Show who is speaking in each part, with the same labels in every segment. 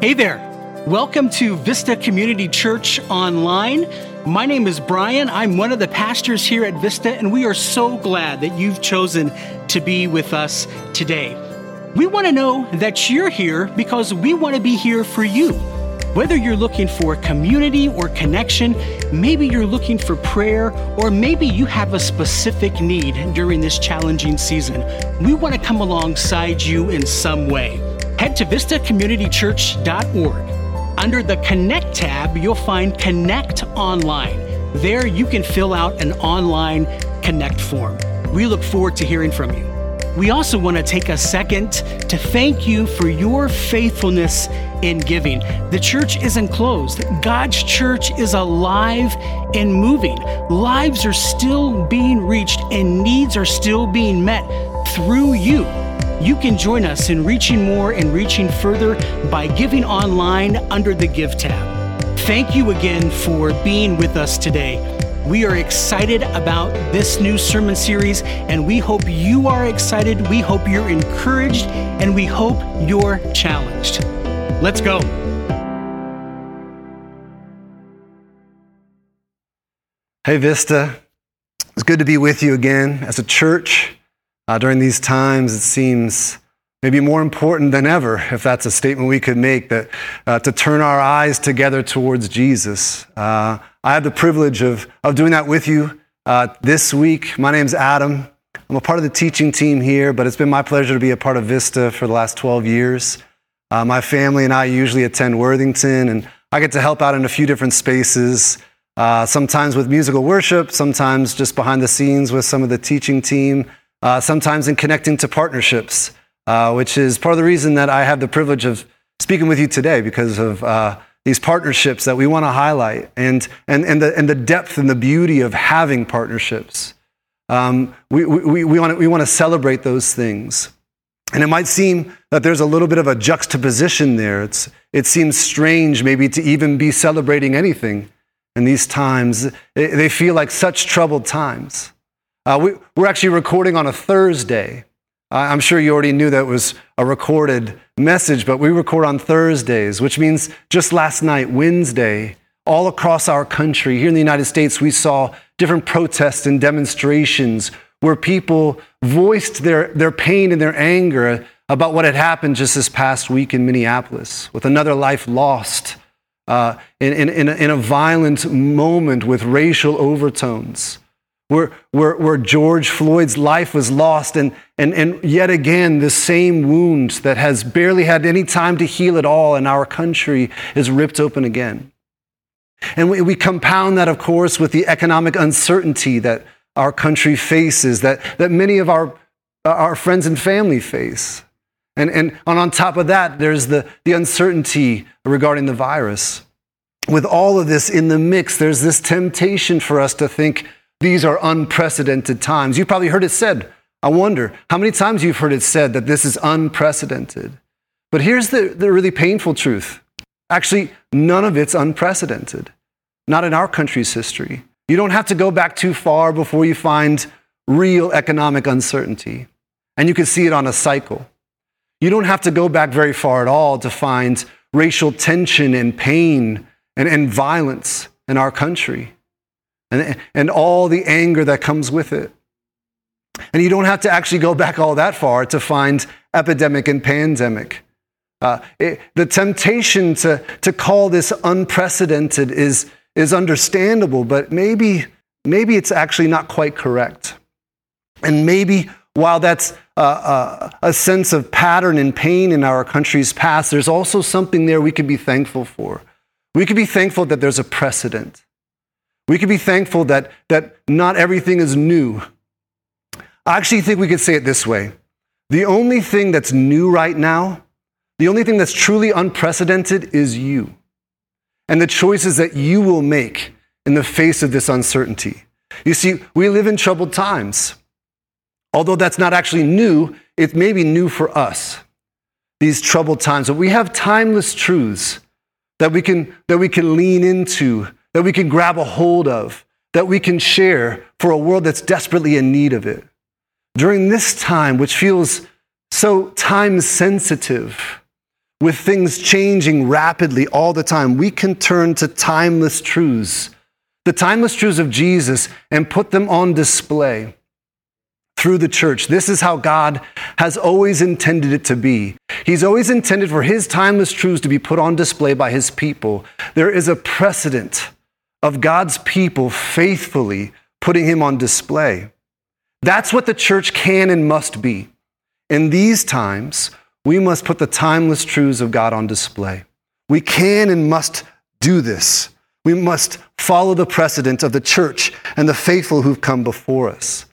Speaker 1: Hey there. Welcome to Vista Community Church Online. My name is Brian. I'm one of the pastors here at Vista, and we are so glad that you've chosen to be with us today. We want to know that you're here because we want to be here for you. Whether you're looking for community or connection, maybe you're looking for prayer, or maybe you have a specific need during this challenging season, we want to come alongside you in some way. Head to vistacommunitychurch.org. Under the Connect tab, you'll find Connect Online. There, you can fill out an online Connect form. We look forward to hearing from you. We also want to take a second to thank you for your faithfulness in giving. The church isn't closed, God's church is alive and moving. Lives are still being reached, and needs are still being met through you. You can join us in reaching more and reaching further by giving online under the Give tab. Thank you again for being with us today. We are excited about this new sermon series, and we hope you are excited. We hope you're encouraged, and we hope you're challenged. Let's go.
Speaker 2: Hey, Vista. It's good to be with you again as a church. Uh, during these times, it seems maybe more important than ever, if that's a statement we could make, that uh, to turn our eyes together towards Jesus. Uh, I have the privilege of, of doing that with you uh, this week. My name's Adam. I'm a part of the teaching team here, but it's been my pleasure to be a part of Vista for the last 12 years. Uh, my family and I usually attend Worthington, and I get to help out in a few different spaces. Uh, sometimes with musical worship, sometimes just behind the scenes with some of the teaching team, uh, sometimes in connecting to partnerships, uh, which is part of the reason that I have the privilege of speaking with you today because of uh, these partnerships that we want to highlight and, and, and, the, and the depth and the beauty of having partnerships. Um, we, we, we, want to, we want to celebrate those things. And it might seem that there's a little bit of a juxtaposition there. It's, it seems strange, maybe, to even be celebrating anything in these times. They feel like such troubled times. Uh, we, we're actually recording on a Thursday. I'm sure you already knew that was a recorded message, but we record on Thursdays, which means just last night, Wednesday, all across our country, here in the United States, we saw different protests and demonstrations where people voiced their, their pain and their anger about what had happened just this past week in Minneapolis, with another life lost uh, in, in, in, a, in a violent moment with racial overtones where, where, where George Floyd's life was lost, and, and, and yet again, the same wound that has barely had any time to heal at all in our country is ripped open again. And we, we compound that, of course, with the economic uncertainty that our country faces, that, that many of our, our friends and family face. And, and on top of that, there's the, the uncertainty regarding the virus. With all of this in the mix, there's this temptation for us to think these are unprecedented times. You've probably heard it said. I wonder how many times you've heard it said that this is unprecedented. But here's the, the really painful truth actually, none of it's unprecedented, not in our country's history. You don't have to go back too far before you find real economic uncertainty. And you can see it on a cycle. You don't have to go back very far at all to find racial tension and pain and, and violence in our country and, and all the anger that comes with it. And you don't have to actually go back all that far to find epidemic and pandemic. Uh, it, the temptation to, to call this unprecedented is, is understandable, but maybe, maybe it's actually not quite correct. And maybe while that's uh, uh, a sense of pattern and pain in our country's past, there's also something there we can be thankful for. We can be thankful that there's a precedent. We can be thankful that, that not everything is new. I actually think we could say it this way the only thing that's new right now, the only thing that's truly unprecedented is you and the choices that you will make in the face of this uncertainty. You see, we live in troubled times. Although that's not actually new, it may be new for us, these troubled times. But we have timeless truths that we can, that we can lean into that we can grab a hold of, that we can share for a world that's desperately in need of it. During this time, which feels so time sensitive, with things changing rapidly all the time, we can turn to timeless truths, the timeless truths of Jesus, and put them on display through the church. This is how God has always intended it to be. He's always intended for his timeless truths to be put on display by his people. There is a precedent of God's people faithfully putting him on display. That's what the church can and must be. In these times, we must put the timeless truths of God on display. We can and must do this. We must follow the precedent of the church and the faithful who've come before us.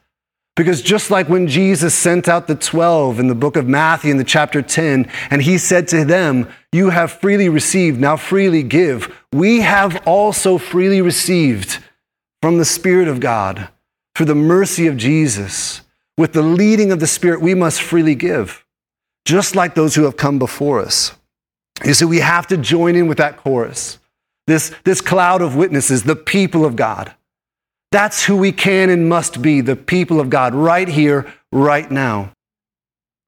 Speaker 2: Because just like when Jesus sent out the 12 in the book of Matthew in the chapter 10, and he said to them, You have freely received, now freely give, we have also freely received from the Spirit of God through the mercy of Jesus. With the leading of the Spirit, we must freely give just like those who have come before us. You see, we have to join in with that chorus, this, this cloud of witnesses, the people of God. That's who we can and must be, the people of God, right here, right now.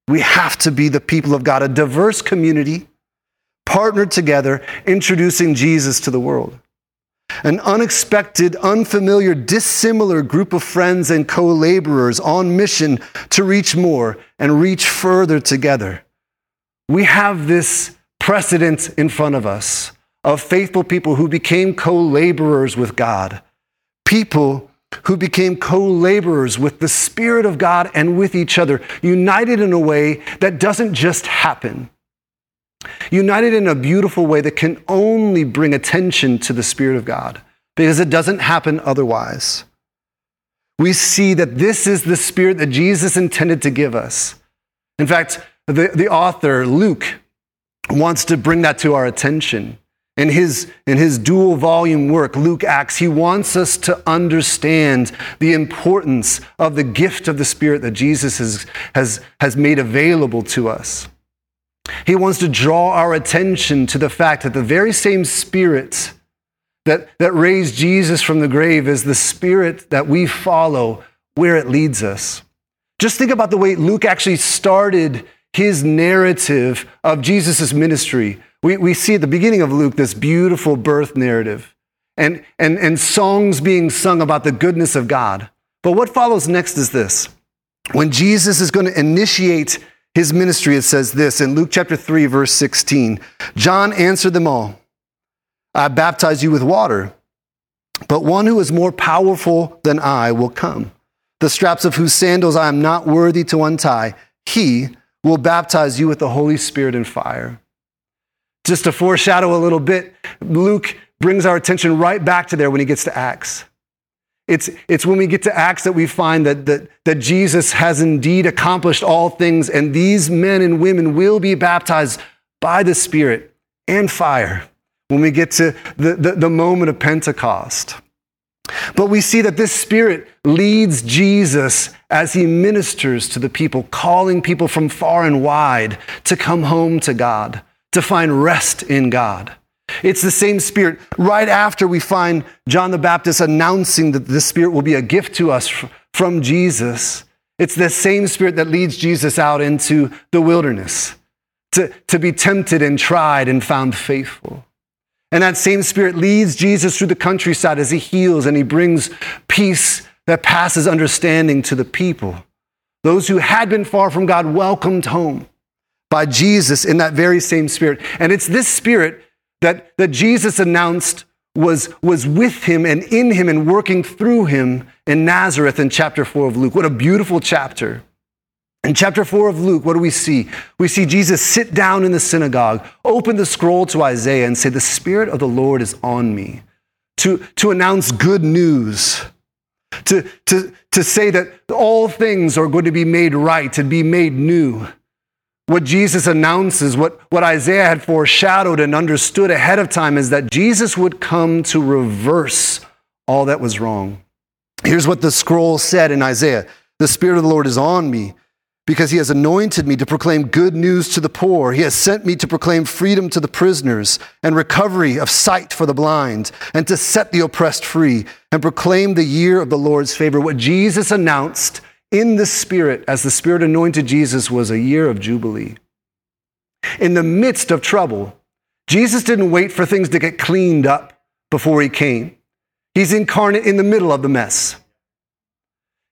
Speaker 2: We have to be the people of God, a diverse community, partnered together, introducing Jesus to the world. An unexpected, unfamiliar, dissimilar group of friends and co laborers on mission to reach more and reach further together. We have this precedent in front of us of faithful people who became co laborers with God, people who became co laborers with the Spirit of God and with each other, united in a way that doesn't just happen united in a beautiful way that can only bring attention to the Spirit of God because it doesn't happen otherwise. We see that this is the Spirit that Jesus intended to give us. In fact, the, the author, Luke, wants to bring that to our attention. In his, in his dual volume work, Luke Acts, he wants us to understand the importance of the gift of the Spirit that Jesus has, has, has made available to us. He wants to draw our attention to the fact that the very same Spirit that, that raised Jesus from the grave is the Spirit that we follow where it leads us. Just think about the way Luke actually started his narrative of Jesus' ministry. We, we see at the beginning of Luke this beautiful birth narrative and, and, and songs being sung about the goodness of God. But what follows next is this. When Jesus is going to initiate his ministry, it says this in Luke chapter 3, verse 16 John answered them all I baptize you with water, but one who is more powerful than I will come, the straps of whose sandals I am not worthy to untie. He will baptize you with the Holy Spirit and fire. Just to foreshadow a little bit, Luke brings our attention right back to there when he gets to Acts. It's, it's when we get to Acts that we find that, that, that Jesus has indeed accomplished all things, and these men and women will be baptized by the Spirit and fire when we get to the, the, the moment of Pentecost. But we see that this Spirit leads Jesus as he ministers to the people, calling people from far and wide to come home to God, to find rest in God. It's the same Spirit. Right after we find John the Baptist announcing that the Spirit will be a gift to us from Jesus, it's the same Spirit that leads Jesus out into the wilderness to, to be tempted and tried and found faithful. And that same Spirit leads Jesus through the countryside as he heals and he brings peace that passes understanding to the people. Those who had been far from God welcomed home by Jesus in that very same Spirit. And it's this Spirit that, that Jesus announced was, was with him and in him and working through him in Nazareth in chapter 4 of Luke. What a beautiful chapter. In chapter 4 of Luke, what do we see? We see Jesus sit down in the synagogue, open the scroll to Isaiah, and say, The Spirit of the Lord is on me to, to announce good news, to, to, to say that all things are going to be made right and be made new. What Jesus announces, what, what Isaiah had foreshadowed and understood ahead of time, is that Jesus would come to reverse all that was wrong. Here's what the scroll said in Isaiah The Spirit of the Lord is on me because he has anointed me to proclaim good news to the poor. He has sent me to proclaim freedom to the prisoners and recovery of sight for the blind and to set the oppressed free and proclaim the year of the Lord's favor. What Jesus announced in the Spirit, as the Spirit anointed Jesus, was a year of Jubilee. in the midst of trouble. Jesus didn't wait for things to get cleaned up before he came. He's incarnate in the middle of the mess.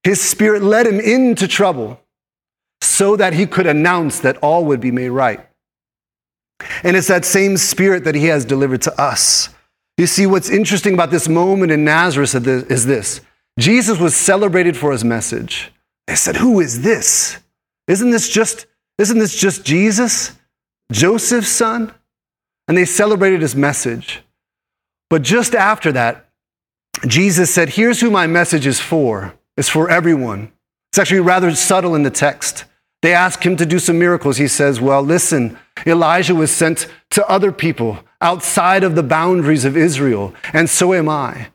Speaker 2: His spirit led him into trouble so that he could announce that all would be made right. And it's that same spirit that he has delivered to us. You see, what's interesting about this moment in Nazareth is this Jesus was celebrated for his message. They said, Who is this? Isn't this just, isn't this just Jesus, Joseph's son? And they celebrated his message. But just after that, Jesus said, Here's who my message is for. It's for everyone. It's actually rather subtle in the text. They ask him to do some miracles. He says, Well, listen, Elijah was sent to other people outside of the boundaries of Israel, and so am I.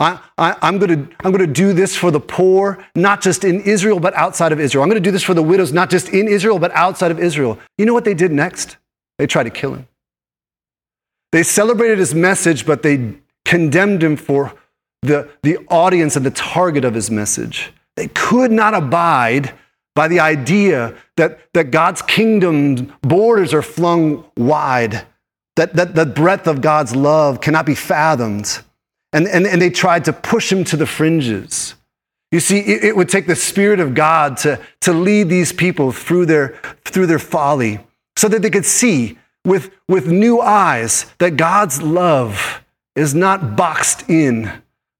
Speaker 2: I, am going to I'm going to do this for the poor, not just in Israel, but outside of Israel. I'm going to do this for the widows, not just in Israel, but outside of Israel. You know what they did next? They tried to kill him. They celebrated his message, but they condemned him for the, the audience and the target of his message. They could not abide by the idea that, that God's kingdom borders are flung wide, that, that the breadth of God's love cannot be fathomed. And, and, and they tried to push him to the fringes. You see, it, it would take the Spirit of God to, to lead these people through their, through their folly so that they could see with, with new eyes that God's love is not boxed in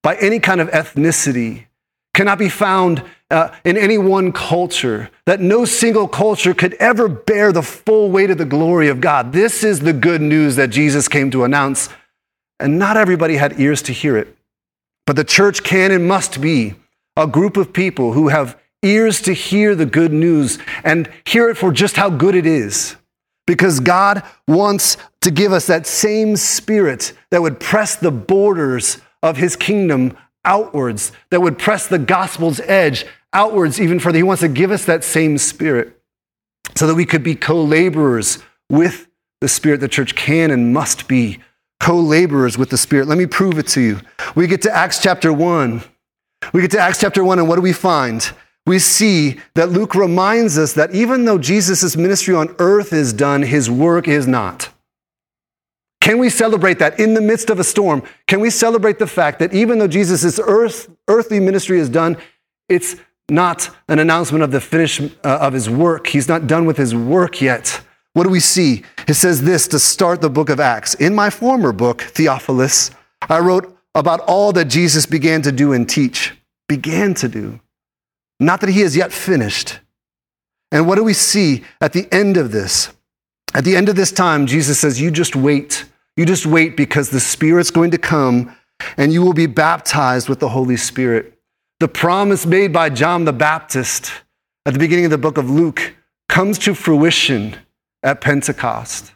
Speaker 2: by any kind of ethnicity, cannot be found uh, in any one culture, that no single culture could ever bear the full weight of the glory of God. This is the good news that Jesus came to announce, and not everybody had ears to hear it. But the church can and must be a group of people who have ears to hear the good news and hear it for just how good it is. Because God wants to give us that same spirit that would press the borders of his kingdom outwards, that would press the gospel's edge outwards, even further. He wants to give us that same spirit so that we could be co laborers with the spirit. The church can and must be co laborers with the spirit. Let me prove it to you. We get to Acts chapter 1. We get to Acts chapter 1, and what do we find? We see that Luke reminds us that even though Jesus' ministry on earth is done, his work is not. Can we celebrate that in the midst of a storm? Can we celebrate the fact that even though Jesus' earth, earthly ministry is done, it's not an announcement of the finish uh, of his work. He's not done with his work yet. What do we see? It says this to start the book of Acts. In my former book, Theophilus, I wrote about all that Jesus began to do and teach. Began to do. Not that he has yet finished. And what do we see at the end of this? At the end of this time, Jesus says, You just wait. You just wait because the Spirit's going to come and you will be baptized with the Holy Spirit. The promise made by John the Baptist at the beginning of the book of Luke comes to fruition at Pentecost.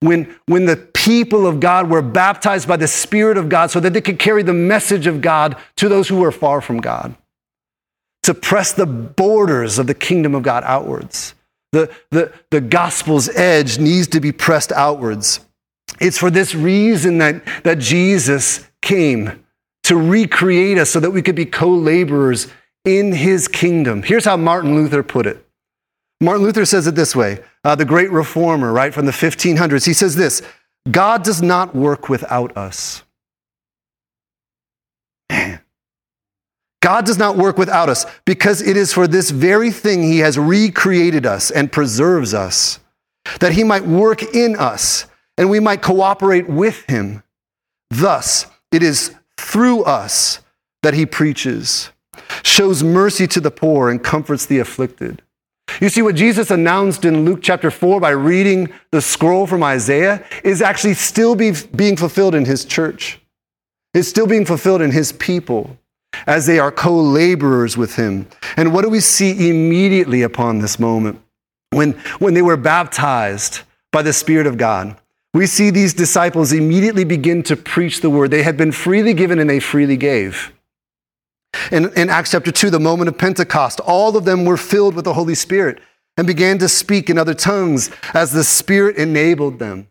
Speaker 2: When, when the people of God were baptized by the Spirit of God so that they could carry the message of God to those who were far from God, to press the borders of the kingdom of God outwards. The, the, the gospel's edge needs to be pressed outwards. It's for this reason that, that Jesus came to recreate us so that we could be co laborers in his kingdom. Here's how Martin Luther put it Martin Luther says it this way uh, the great reformer, right, from the 1500s. He says this God does not work without us. God does not work without us because it is for this very thing he has recreated us and preserves us, that he might work in us and we might cooperate with him. Thus, it is through us that he preaches, shows mercy to the poor, and comforts the afflicted. You see, what Jesus announced in Luke chapter 4 by reading the scroll from Isaiah is actually still be, being fulfilled in his church. It's still being fulfilled in his people as they are co laborers with him. And what do we see immediately upon this moment? When, when they were baptized by the Spirit of God, we see these disciples immediately begin to preach the word. They had been freely given and they freely gave. In, in Acts chapter 2, the moment of Pentecost, all of them were filled with the Holy Spirit and began to speak in other tongues as the Spirit enabled them.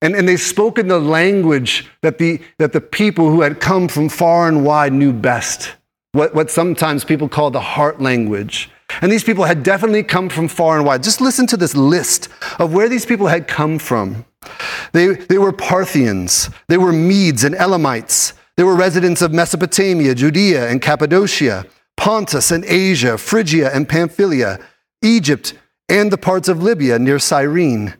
Speaker 2: And, and they spoke in the language that the, that the people who had come from far and wide knew best, what, what sometimes people call the heart language. And these people had definitely come from far and wide. Just listen to this list of where these people had come from. They, they were Parthians, they were Medes and Elamites, they were residents of Mesopotamia, Judea and Cappadocia, Pontus and Asia, Phrygia and Pamphylia, Egypt and the parts of Libya near Cyrene,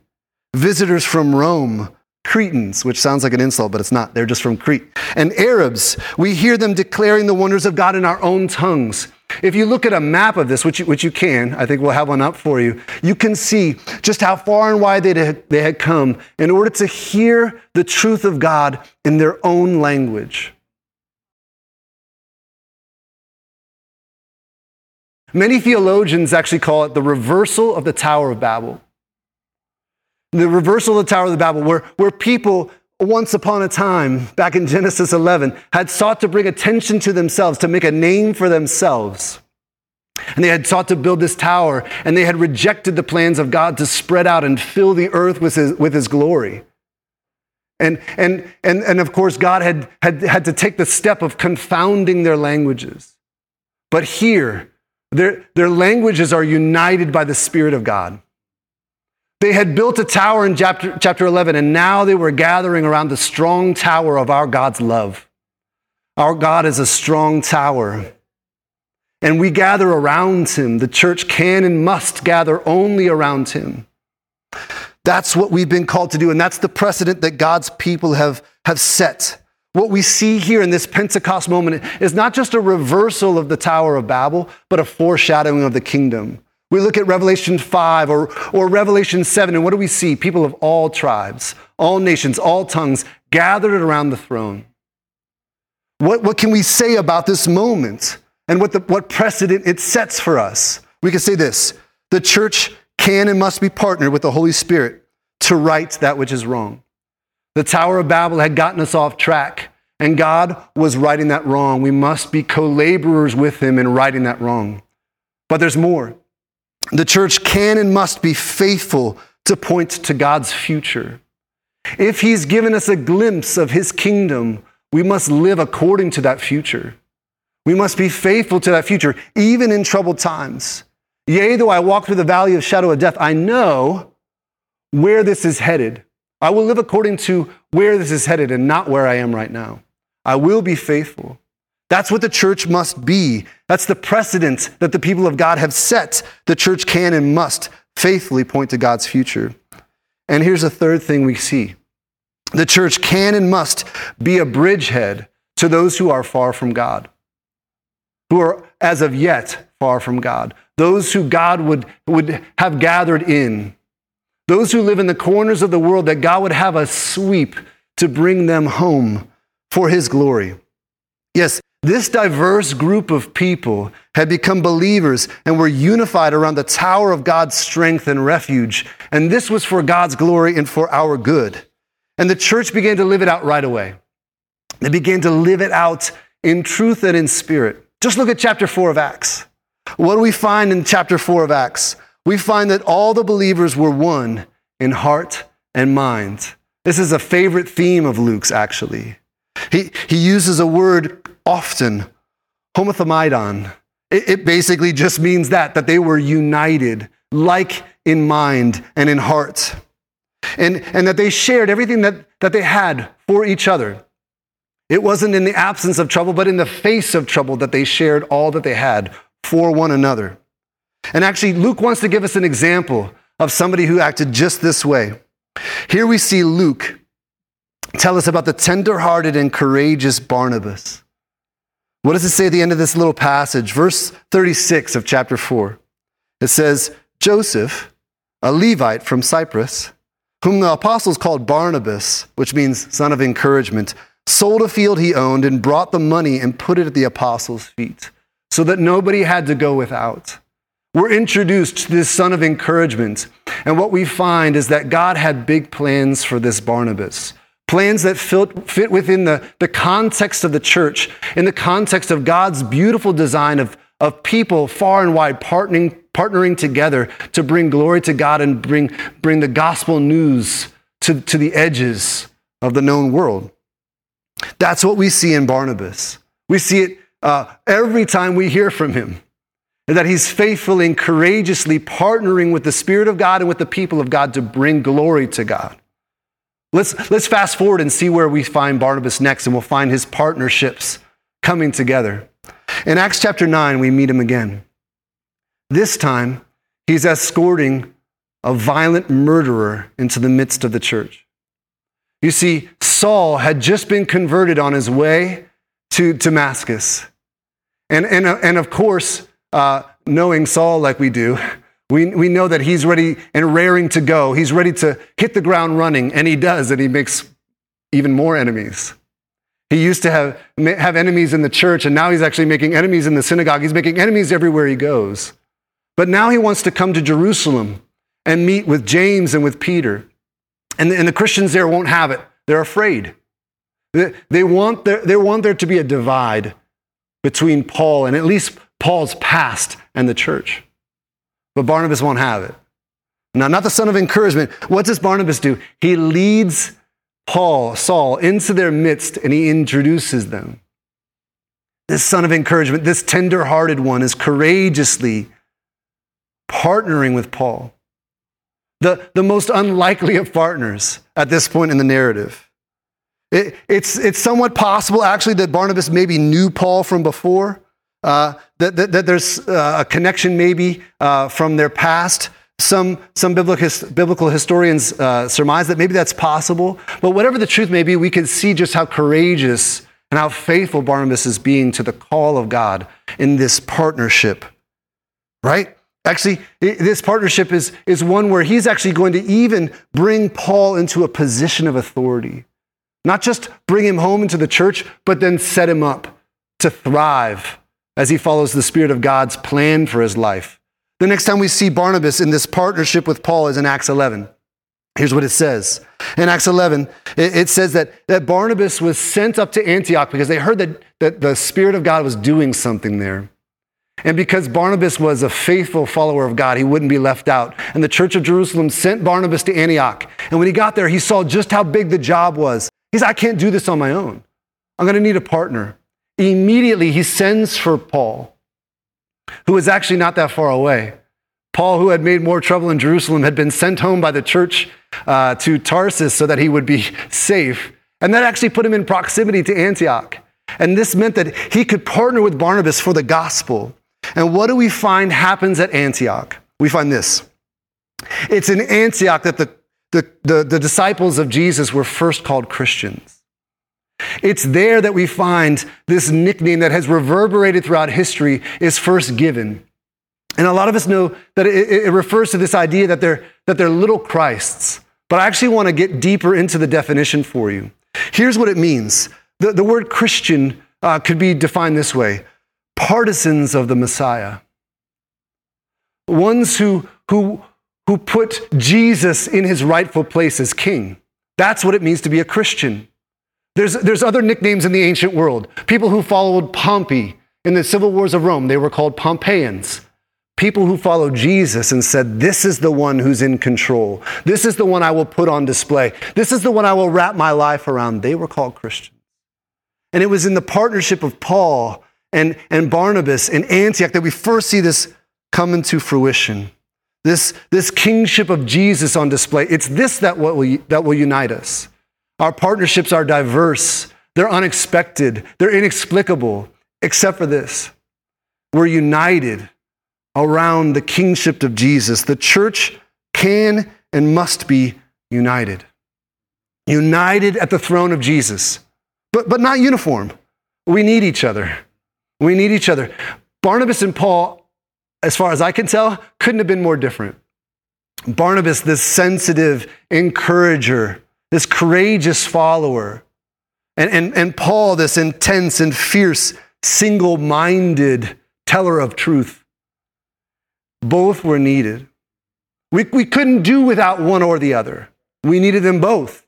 Speaker 2: visitors from Rome, Cretans, which sounds like an insult, but it's not. They're just from Crete. And Arabs, we hear them declaring the wonders of God in our own tongues. If you look at a map of this, which you, which you can, I think we'll have one up for you, you can see just how far and wide they had, they had come in order to hear the truth of God in their own language. Many theologians actually call it the reversal of the Tower of Babel. The reversal of the Tower of the Babel, where, where people once upon a time, back in Genesis 11, had sought to bring attention to themselves, to make a name for themselves. And they had sought to build this tower, and they had rejected the plans of God to spread out and fill the earth with his, with his glory. And, and, and, and of course, God had, had, had to take the step of confounding their languages. But here, their, their languages are united by the Spirit of God. They had built a tower in chapter, chapter 11, and now they were gathering around the strong tower of our God's love. Our God is a strong tower. And we gather around him. The church can and must gather only around him. That's what we've been called to do, and that's the precedent that God's people have, have set. What we see here in this Pentecost moment is not just a reversal of the Tower of Babel, but a foreshadowing of the kingdom. We look at Revelation 5 or, or Revelation 7, and what do we see? People of all tribes, all nations, all tongues gathered around the throne. What, what can we say about this moment and what, the, what precedent it sets for us? We can say this the church can and must be partnered with the Holy Spirit to right that which is wrong. The Tower of Babel had gotten us off track, and God was righting that wrong. We must be co laborers with Him in righting that wrong. But there's more. The church can and must be faithful to point to God's future. If He's given us a glimpse of His kingdom, we must live according to that future. We must be faithful to that future, even in troubled times. Yea, though I walk through the valley of shadow of death, I know where this is headed. I will live according to where this is headed and not where I am right now. I will be faithful. That's what the church must be. That's the precedent that the people of God have set. The church can and must faithfully point to God's future. And here's a third thing we see the church can and must be a bridgehead to those who are far from God, who are as of yet far from God, those who God would, would have gathered in, those who live in the corners of the world that God would have a sweep to bring them home for his glory. Yes, this diverse group of people had become believers and were unified around the tower of God's strength and refuge. And this was for God's glory and for our good. And the church began to live it out right away. They began to live it out in truth and in spirit. Just look at chapter 4 of Acts. What do we find in chapter 4 of Acts? We find that all the believers were one in heart and mind. This is a favorite theme of Luke's, actually. He, he uses a word often. Homothumadon. It, it basically just means that, that they were united, like in mind and in heart. And, and that they shared everything that, that they had for each other. It wasn't in the absence of trouble, but in the face of trouble that they shared all that they had for one another. And actually, Luke wants to give us an example of somebody who acted just this way. Here we see Luke tell us about the tender-hearted and courageous Barnabas. What does it say at the end of this little passage? Verse 36 of chapter 4. It says, Joseph, a Levite from Cyprus, whom the apostles called Barnabas, which means son of encouragement, sold a field he owned and brought the money and put it at the apostles' feet so that nobody had to go without. We're introduced to this son of encouragement. And what we find is that God had big plans for this Barnabas. Plans that fit, fit within the, the context of the church, in the context of God's beautiful design of, of people far and wide partnering, partnering together to bring glory to God and bring, bring the gospel news to, to the edges of the known world. That's what we see in Barnabas. We see it uh, every time we hear from him. that he's faithfully and courageously partnering with the Spirit of God and with the people of God to bring glory to God. Let's, let's fast forward and see where we find Barnabas next, and we'll find his partnerships coming together. In Acts chapter 9, we meet him again. This time, he's escorting a violent murderer into the midst of the church. You see, Saul had just been converted on his way to Damascus. And, and, and of course, uh, knowing Saul like we do, we, we know that he's ready and raring to go. He's ready to hit the ground running, and he does, and he makes even more enemies. He used to have, have enemies in the church, and now he's actually making enemies in the synagogue. He's making enemies everywhere he goes. But now he wants to come to Jerusalem and meet with James and with Peter. And the, and the Christians there won't have it. They're afraid. They, they, want there, they want there to be a divide between Paul and at least Paul's past and the church. But Barnabas won't have it. Now, not the son of encouragement. What does Barnabas do? He leads Paul, Saul, into their midst and he introduces them. This son of encouragement, this tender hearted one, is courageously partnering with Paul. The, the most unlikely of partners at this point in the narrative. It, it's, it's somewhat possible, actually, that Barnabas maybe knew Paul from before uh, that, that, that, there's uh, a connection maybe uh, from their past. Some, some biblical, biblical historians uh, surmise that maybe that's possible. But whatever the truth may be, we can see just how courageous and how faithful Barnabas is being to the call of God in this partnership. Right? Actually, this partnership is, is one where he's actually going to even bring Paul into a position of authority. Not just bring him home into the church, but then set him up to thrive as he follows the Spirit of God's plan for his life. The next time we see Barnabas in this partnership with Paul is in Acts 11. Here's what it says. In Acts 11, it says that, that Barnabas was sent up to Antioch because they heard that, that the Spirit of God was doing something there. And because Barnabas was a faithful follower of God, he wouldn't be left out. And the church of Jerusalem sent Barnabas to Antioch. And when he got there, he saw just how big the job was. He said, I can't do this on my own. I'm going to need a partner. Immediately, he sends for Paul, who was actually not that far away. Paul, who had made more trouble in Jerusalem, had been sent home by the church uh, to Tarsus so that he would be safe. And that actually put him in proximity to Antioch. And this meant that he could partner with Barnabas for the gospel. And what do we find happens at Antioch? We find this. It's in Antioch that the, the, the, the disciples of Jesus were first called Christians. It's there that we find this nickname that has reverberated throughout history is first given. And a lot of us know that it, it, refers to this idea that they're, that they're little Christs. But I actually want to get deeper into the definition for you. Here's what it means the, the word Christian uh, could be defined this way partisans of the Messiah, ones who, who, who put Jesus in his rightful place as king. That's what it means to be a Christian. There's, there's other nicknames in the ancient world. People who followed Pompey in the civil wars of Rome, they were called Pompeians. People who followed Jesus and said, This is the one who's in control. This is the one I will put on display. This is the one I will wrap my life around. They were called Christians. And it was in the partnership of Paul and, and Barnabas in Antioch that we first see this come into fruition. This, this kingship of Jesus on display. It's this that will, that will unite us. Our partnerships are diverse, they're unexpected, they're inexplicable, except for this. We're united around the kingship of Jesus. The church can and must be united. United at the throne of Jesus, but, but not uniform. We need each other. We need each other. Barnabas and Paul, as far as I can tell, couldn't have been more different. Barnabas, this sensitive encourager, this courageous follower. And, and, and Paul, this intense and fierce, single minded teller of truth. Both were needed. We, we couldn't do without one or the other. We needed them both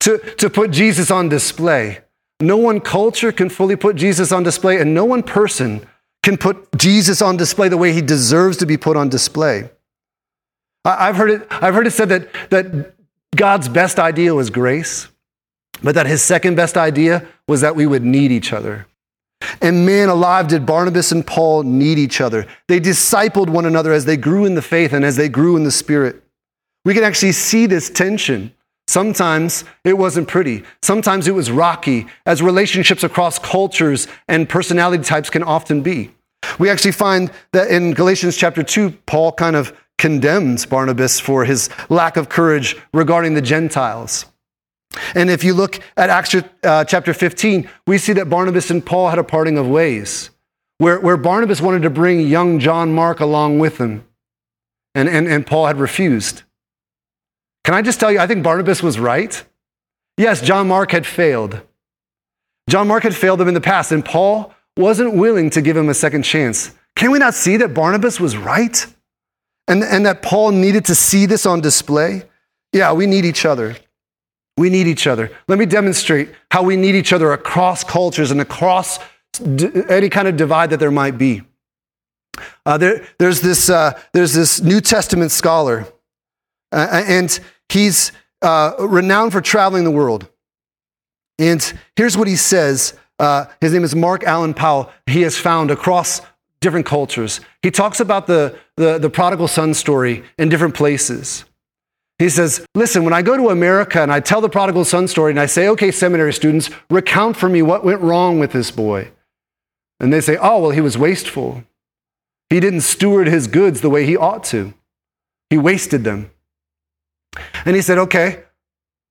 Speaker 2: to, to put Jesus on display. No one culture can fully put Jesus on display, and no one person can put Jesus on display the way he deserves to be put on display. I've heard it, I've heard it said that, that God's best idea was grace, but that his second best idea was that we would need each other. And man alive, did Barnabas and Paul need each other. They discipled one another as they grew in the faith and as they grew in the spirit. We can actually see this tension. Sometimes it wasn't pretty. Sometimes it was rocky, as relationships across cultures and personality types can often be. We actually find that in Galatians chapter 2, Paul kind of condemns Barnabas for his lack of courage regarding the Gentiles. And if you look at Acts uh, chapter 15, we see that Barnabas and Paul had a parting of ways, where, where Barnabas wanted to bring young John Mark along with him, and, and, and Paul had refused. Can I just tell you, I think Barnabas was right. Yes, John Mark had failed. John Mark had failed him in the past, and Paul wasn't willing to give him a second chance. Can we not see that Barnabas was right? And, and that Paul needed to see this on display? Yeah, we need each other. We need each other. Let me demonstrate how we need each other across cultures and across any kind of divide that there might be. Uh, there, there's, this, uh, there's this New Testament scholar, uh, and he's uh, renowned for traveling the world. And here's what he says. Uh, his name is Mark Allan Powell. He has found across different cultures. He talks about the, the, the prodigal son story in different places. He says, Listen, when I go to America and I tell the prodigal son story and I say, Okay, seminary students, recount for me what went wrong with this boy. And they say, Oh, well, he was wasteful. He didn't steward his goods the way he ought to, he wasted them. And he said, Okay,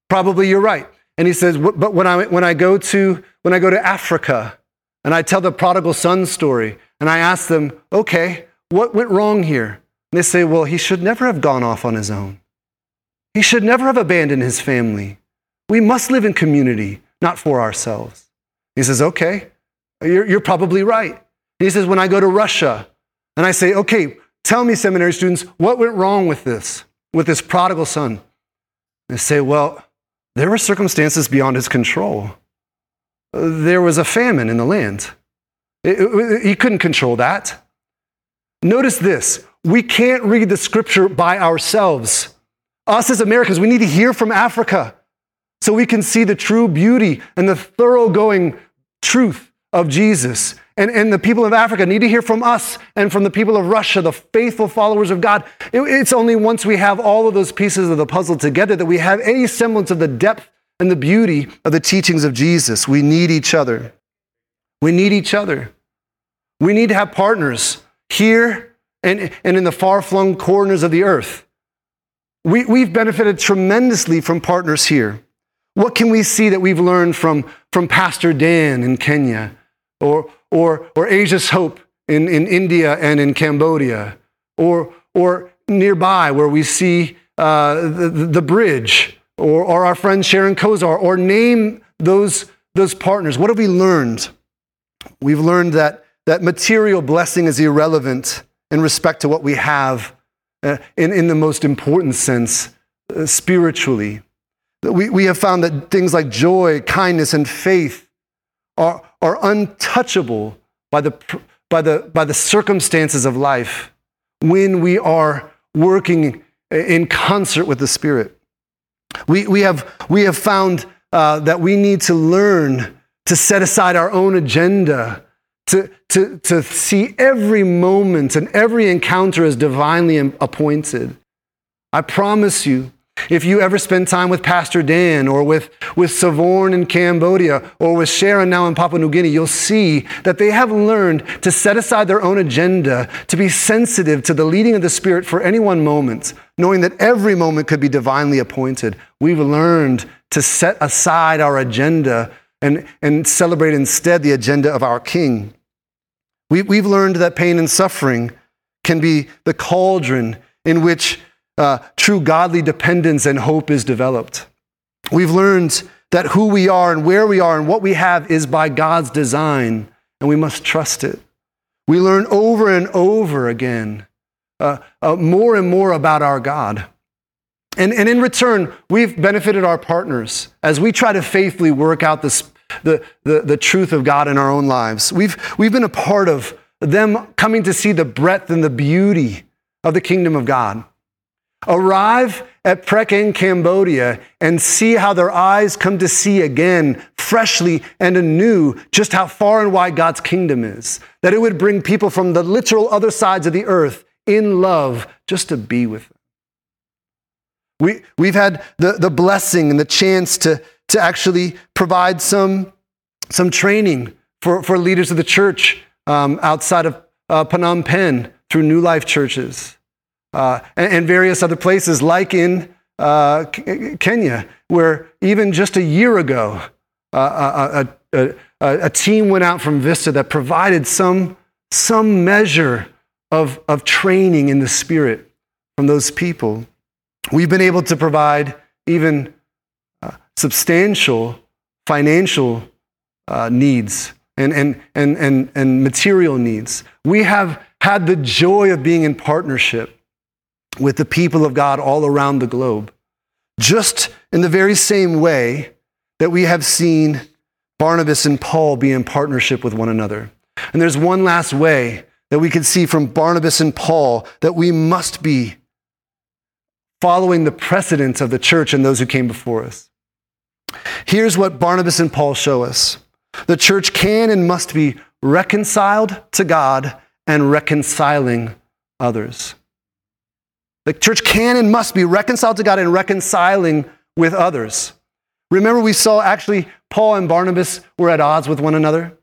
Speaker 2: probably you're right. And he says, But when I, when I, go, to, when I go to Africa and I tell the prodigal son story and I ask them, Okay, what went wrong here? And they say, Well, he should never have gone off on his own. He should never have abandoned his family. We must live in community, not for ourselves. He says, Okay, you're, you're probably right. He says, When I go to Russia and I say, Okay, tell me, seminary students, what went wrong with this, with this prodigal son? They say, Well, there were circumstances beyond his control. There was a famine in the land. It, it, he couldn't control that. Notice this we can't read the scripture by ourselves. Us as Americans, we need to hear from Africa so we can see the true beauty and the thoroughgoing truth of Jesus. And, and the people of Africa need to hear from us and from the people of Russia, the faithful followers of God. It, it's only once we have all of those pieces of the puzzle together that we have any semblance of the depth and the beauty of the teachings of Jesus. We need each other. We need each other. We need to have partners here and, and in the far flung corners of the earth we, we've benefited tremendously from partners here. What can we see that we've learned from, from Pastor Dan in Kenya or, or, or Asia's Hope in, in India and in Cambodia or, or nearby where we see uh, the, the bridge or, or our friend Sharon Kozar or name those, those partners? What have we learned? We've learned that, that material blessing is irrelevant in respect to what we have uh, in, in the most important sense, uh, spiritually. We, we have found that things like joy, kindness, and faith are, are untouchable by the, by, the, by the circumstances of life when we are working in concert with the Spirit. We, we, have, we have found uh, that we need to learn to set aside our own agenda to, to, to see every moment and every encounter as divinely appointed. I promise you, if you ever spend time with Pastor Dan or with, with Savorn in Cambodia or with Sharon now in Papua New Guinea, you'll see that they have learned to set aside their own agenda, to be sensitive to the leading of the Spirit for any one moment, knowing that every moment could be divinely appointed. We've learned to set aside our agenda and, and celebrate instead the agenda of our King. We, we've learned that pain and suffering can be the cauldron in which uh, true godly dependence and hope is developed. We've learned that who we are and where we are and what we have is by God's design, and we must trust it. We learn over and over again uh, uh, more and more about our God. And, and in return, we've benefited our partners as we try to faithfully work out this, the, the, the truth of God in our own lives. We've, we've been a part of them coming to see the breadth and the beauty of the kingdom of God. Arrive at Prek Cambodia and see how their eyes come to see again freshly and anew just how far and wide God's kingdom is. That it would bring people from the literal other sides of the earth in love just to be with them. We, we've had the, the blessing and the chance to, to actually provide some, some training for, for leaders of the church um, outside of uh, Phnom Penh through New Life churches uh, and, and, various other places, like in uh, Kenya, where even just a year ago, uh, a, a, a, a, team went out from Vista that provided some, some measure of, of training in the Spirit from those people. We've been able to provide even uh, substantial financial uh, needs and, and, and, and, and material needs. We have had the joy of being in partnership with the people of God all around the globe, just in the very same way that we have seen Barnabas and Paul be in partnership with one another. And there's one last way that we can see from Barnabas and Paul that we must be following the precedents of the church and those who came before us. Here's what Barnabas and Paul show us the church can and must be reconciled to God and reconciling others. The church can and must be reconciled to God and reconciling with others. Remember, we saw actually Paul and Barnabas were at odds with one another.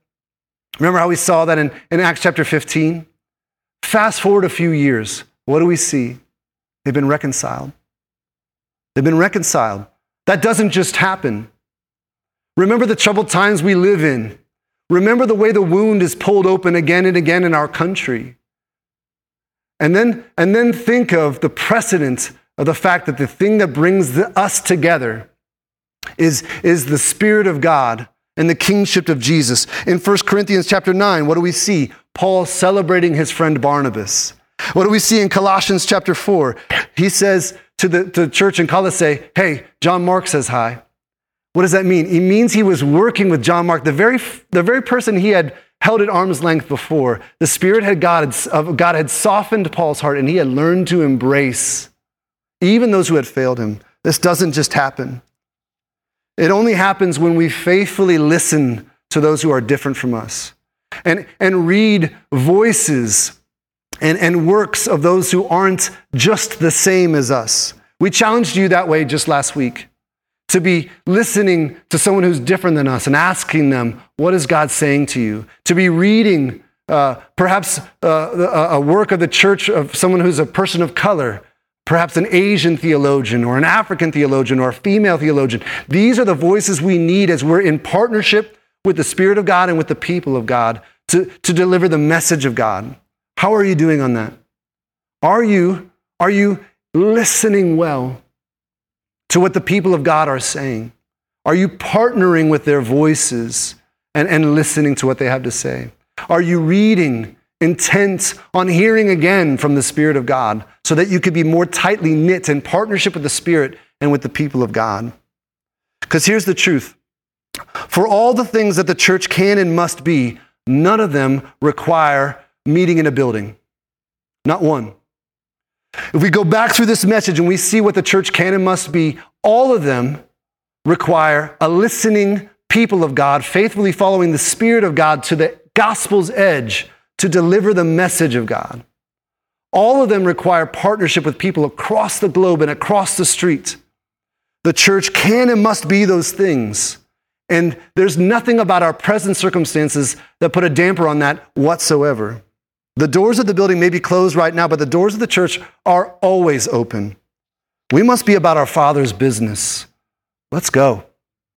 Speaker 2: Remember how we saw that in, in Acts chapter 15? Fast forward a few years. What do we see? They've been reconciled. They've been reconciled. That doesn't just happen. Remember the troubled times we live in. Remember the way the wound is pulled open again and again in our country. And then, and then think of the precedent of the fact that the thing that brings the, us together is, is the Spirit of God and the kingship of Jesus. In 1 Corinthians chapter 9, what do we see? Paul celebrating his friend Barnabas. What do we see in Colossians chapter 4? He says to the, to the church in Colossae, hey, John Mark says hi. What does that mean? It means he was working with John Mark, the very, the very person he had held at arm's length before. The Spirit had God, of God had softened Paul's heart, and he had learned to embrace even those who had failed him. This doesn't just happen. It only happens when we faithfully listen to those who are different from us and, and read voices and, and works of those who aren't just the same as us. We challenged you that way just last week to be listening to someone who's different than us and asking them, What is God saying to you? To be reading uh, perhaps uh, a work of the church of someone who's a person of color, perhaps an Asian theologian or an African theologian or a female theologian. These are the voices we need as we're in partnership with the Spirit of God and with the people of God to, to deliver the message of God. How are you doing on that? Are you, are you listening well to what the people of God are saying? Are you partnering with their voices and, and listening to what they have to say? Are you reading, intent on hearing again from the Spirit of God so that you could be more tightly knit in partnership with the Spirit and with the people of God? Because here's the truth for all the things that the church can and must be, none of them require meeting in a building. Not one. If we go back through this message and we see what the church can and must be, all of them require a listening people of God, faithfully following the Spirit of God to the gospel's edge to deliver the message of God. All of them require partnership with people across the globe and across the street. The church can and must be those things. And there's nothing about our present circumstances that put a damper on that whatsoever. The doors of the building may be closed right now, but the doors of the church are always open. We must be about our Father's business. Let's go.